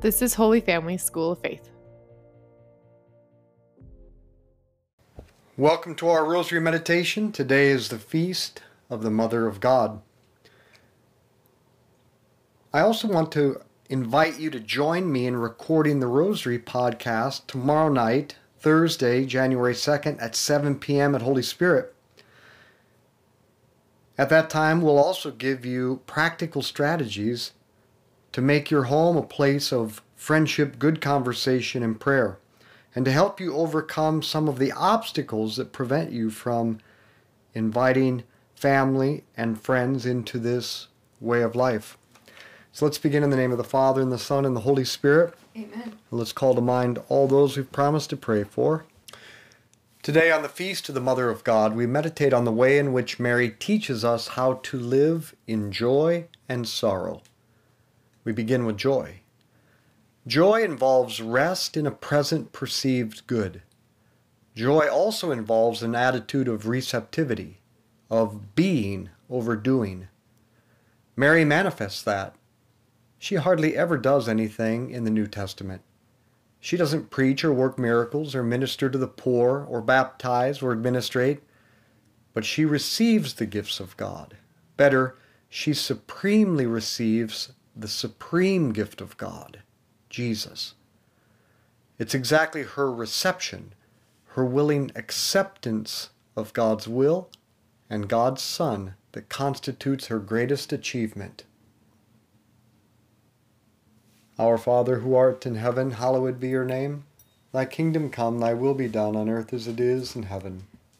This is Holy Family School of Faith. Welcome to our Rosary Meditation. Today is the feast of the Mother of God. I also want to invite you to join me in recording the Rosary podcast tomorrow night, Thursday, January 2nd at 7 p.m. at Holy Spirit. At that time, we'll also give you practical strategies to make your home a place of friendship, good conversation, and prayer, and to help you overcome some of the obstacles that prevent you from inviting family and friends into this way of life. So let's begin in the name of the Father, and the Son, and the Holy Spirit. Amen. And let's call to mind all those we've promised to pray for. Today, on the Feast of the Mother of God, we meditate on the way in which Mary teaches us how to live in joy and sorrow. We begin with joy. Joy involves rest in a present perceived good. Joy also involves an attitude of receptivity, of being over doing. Mary manifests that. She hardly ever does anything in the New Testament. She doesn't preach or work miracles or minister to the poor or baptize or administrate, but she receives the gifts of God. Better, she supremely receives the supreme gift of God, Jesus. It's exactly her reception, her willing acceptance of God's will and God's Son that constitutes her greatest achievement. Our Father who art in heaven, hallowed be your name. Thy kingdom come, thy will be done on earth as it is in heaven.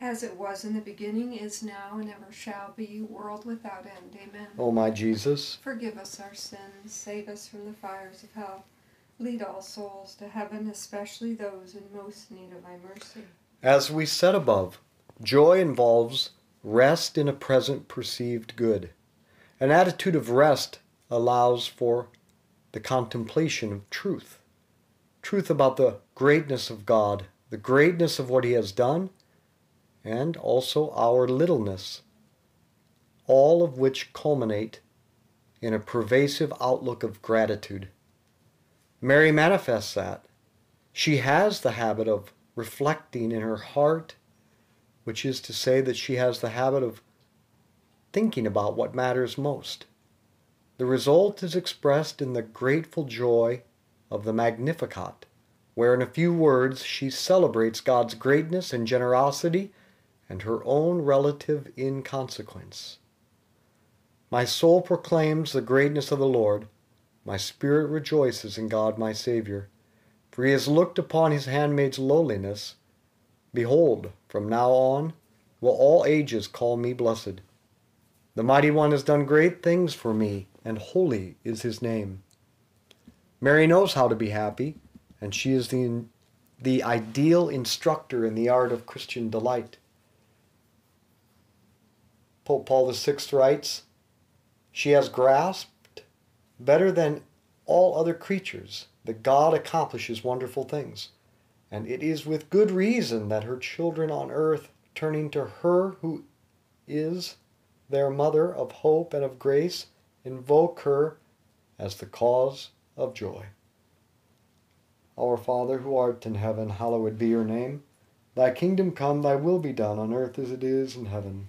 As it was in the beginning, is now, and ever shall be, world without end. Amen. O my Jesus, Forgive us our sins, save us from the fires of hell. Lead all souls to heaven, especially those in most need of thy mercy. as we said above, joy involves rest in a present perceived good. An attitude of rest allows for the contemplation of truth. Truth about the greatness of God, the greatness of what He has done, and also our littleness, all of which culminate in a pervasive outlook of gratitude. Mary manifests that. She has the habit of reflecting in her heart, which is to say that she has the habit of thinking about what matters most. The result is expressed in the grateful joy of the Magnificat, where in a few words she celebrates God's greatness and generosity and her own relative inconsequence. My soul proclaims the greatness of the Lord. My spirit rejoices in God my Savior, for he has looked upon his handmaid's lowliness. Behold, from now on will all ages call me blessed. The Mighty One has done great things for me, and holy is his name. Mary knows how to be happy, and she is the, the ideal instructor in the art of Christian delight. Pope Paul VI writes, She has grasped better than all other creatures that God accomplishes wonderful things, and it is with good reason that her children on earth, turning to her who is their mother of hope and of grace, invoke her as the cause of joy. Our Father who art in heaven, hallowed be your name. Thy kingdom come, thy will be done on earth as it is in heaven.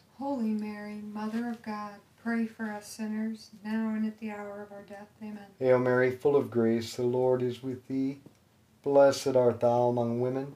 Holy Mary, Mother of God, pray for us sinners, now and at the hour of our death. Amen. Hail Mary, full of grace, the Lord is with thee. Blessed art thou among women.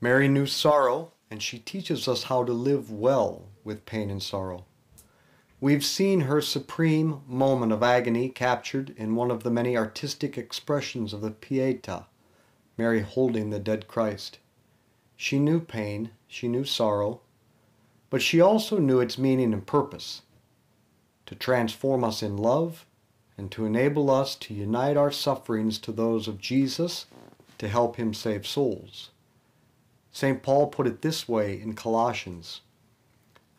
Mary knew sorrow, and she teaches us how to live well with pain and sorrow. We've seen her supreme moment of agony captured in one of the many artistic expressions of the Pietà, Mary holding the dead Christ. She knew pain, she knew sorrow, but she also knew its meaning and purpose to transform us in love and to enable us to unite our sufferings to those of Jesus to help him save souls. St. Paul put it this way in Colossians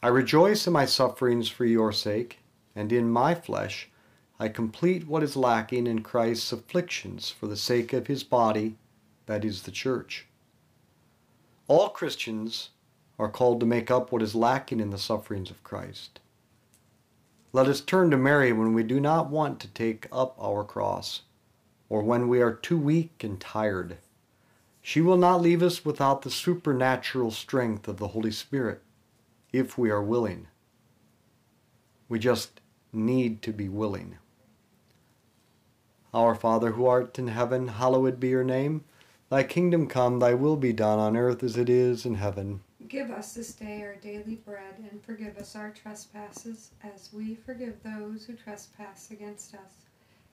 I rejoice in my sufferings for your sake, and in my flesh I complete what is lacking in Christ's afflictions for the sake of his body, that is the church. All Christians are called to make up what is lacking in the sufferings of Christ. Let us turn to Mary when we do not want to take up our cross, or when we are too weak and tired. She will not leave us without the supernatural strength of the Holy Spirit, if we are willing. We just need to be willing. Our Father who art in heaven, hallowed be your name. Thy kingdom come, thy will be done on earth as it is in heaven. Give us this day our daily bread, and forgive us our trespasses, as we forgive those who trespass against us.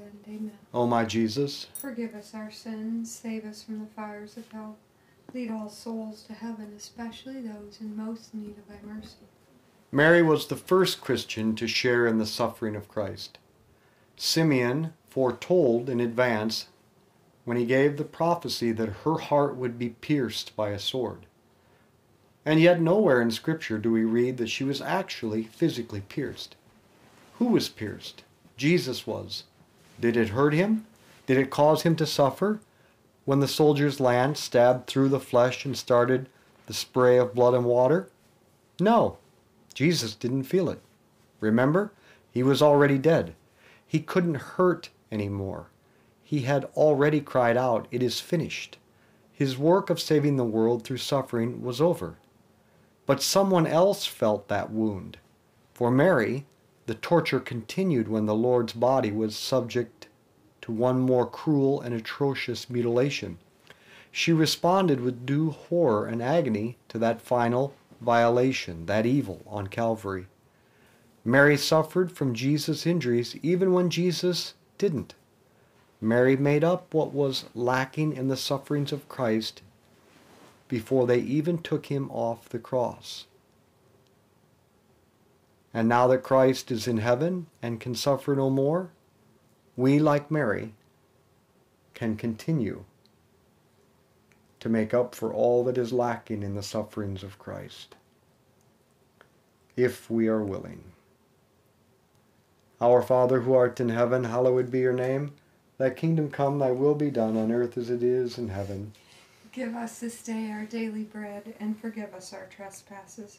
end. Amen. O my Jesus, Forgive us our sins, save us from the fires of hell. Lead all souls to heaven, especially those in most need of thy mercy. Mary was the first Christian to share in the suffering of Christ. Simeon foretold in advance when he gave the prophecy that her heart would be pierced by a sword. And yet, nowhere in Scripture do we read that she was actually physically pierced. Who was pierced? Jesus was. Did it hurt him? Did it cause him to suffer? When the soldier's lance stabbed through the flesh and started the spray of blood and water? No, Jesus didn't feel it. Remember? He was already dead. He couldn't hurt anymore. He had already cried out, It is finished. His work of saving the world through suffering was over. But someone else felt that wound. For Mary, the torture continued when the Lord's body was subject to one more cruel and atrocious mutilation. She responded with due horror and agony to that final violation, that evil on Calvary. Mary suffered from Jesus' injuries even when Jesus didn't. Mary made up what was lacking in the sufferings of Christ before they even took him off the cross. And now that Christ is in heaven and can suffer no more, we, like Mary, can continue to make up for all that is lacking in the sufferings of Christ, if we are willing. Our Father who art in heaven, hallowed be your name. Thy kingdom come, thy will be done on earth as it is in heaven. Give us this day our daily bread, and forgive us our trespasses,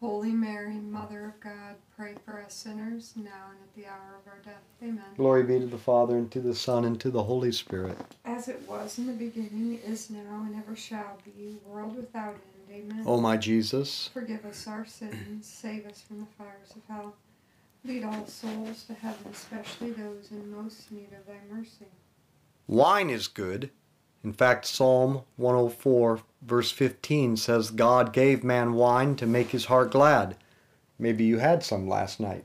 Holy Mary, Mother of God, pray for us sinners, now and at the hour of our death. Amen. Glory be to the Father, and to the Son, and to the Holy Spirit. As it was in the beginning, is now, and ever shall be, world without end. Amen. O my Jesus, Forgive us our sins, save us from the fires of hell. Lead all souls to heaven, especially those in most need of thy mercy. wine is good. In fact, Psalm 104, verse 15 says, God gave man wine to make his heart glad. Maybe you had some last night.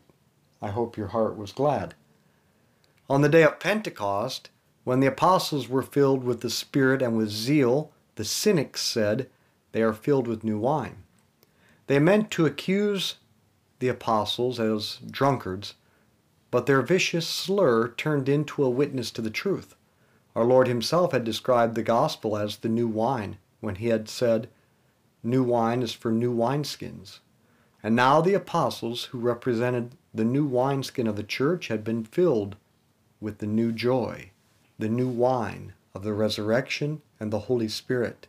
I hope your heart was glad. On the day of Pentecost, when the apostles were filled with the Spirit and with zeal, the cynics said, They are filled with new wine. They meant to accuse the apostles as drunkards, but their vicious slur turned into a witness to the truth. Our Lord Himself had described the gospel as the new wine when He had said, New wine is for new wineskins. And now the apostles, who represented the new wineskin of the church, had been filled with the new joy, the new wine of the resurrection and the Holy Spirit.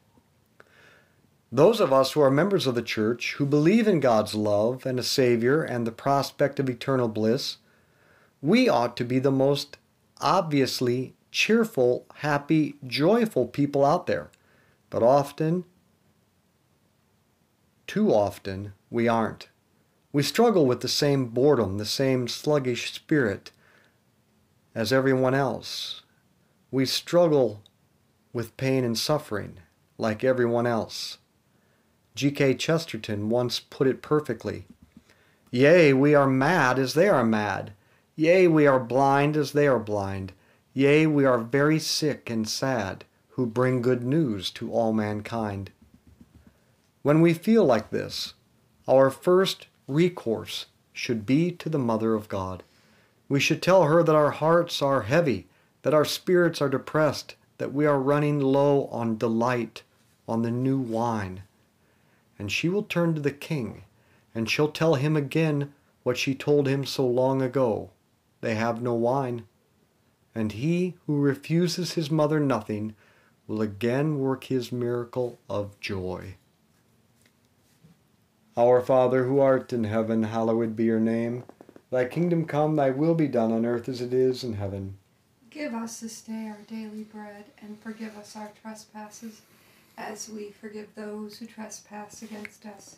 Those of us who are members of the church, who believe in God's love and a Savior and the prospect of eternal bliss, we ought to be the most obviously cheerful, happy, joyful people out there. But often, too often, we aren't. We struggle with the same boredom, the same sluggish spirit as everyone else. We struggle with pain and suffering like everyone else. G.K. Chesterton once put it perfectly Yea, we are mad as they are mad. Yea, we are blind as they are blind. Yea, we are very sick and sad, who bring good news to all mankind. When we feel like this, our first recourse should be to the Mother of God. We should tell her that our hearts are heavy, that our spirits are depressed, that we are running low on delight, on the new wine. And she will turn to the King, and she'll tell him again what she told him so long ago. They have no wine and he who refuses his mother nothing will again work his miracle of joy. Our Father who art in heaven, hallowed be your name. Thy kingdom come, thy will be done on earth as it is in heaven. Give us this day our daily bread, and forgive us our trespasses, as we forgive those who trespass against us.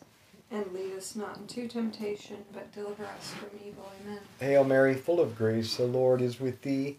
And lead us not into temptation, but deliver us from evil. Amen. Hail Mary, full of grace, the Lord is with thee.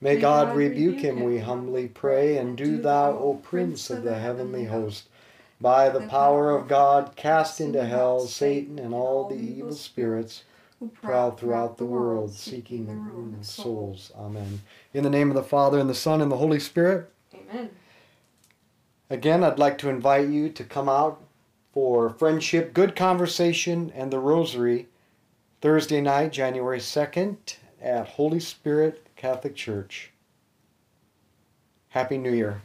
May God rebuke him, we humbly pray, and do thou, O Prince of the heavenly host, by the power of God, cast into hell Satan and all the evil spirits who prowl throughout the world, seeking the ruin of souls. Amen. In the name of the Father, and the Son, and the Holy Spirit. Amen. Again, I'd like to invite you to come out for friendship, good conversation, and the rosary Thursday night, January 2nd at Holy Spirit Catholic Church. Happy New Year.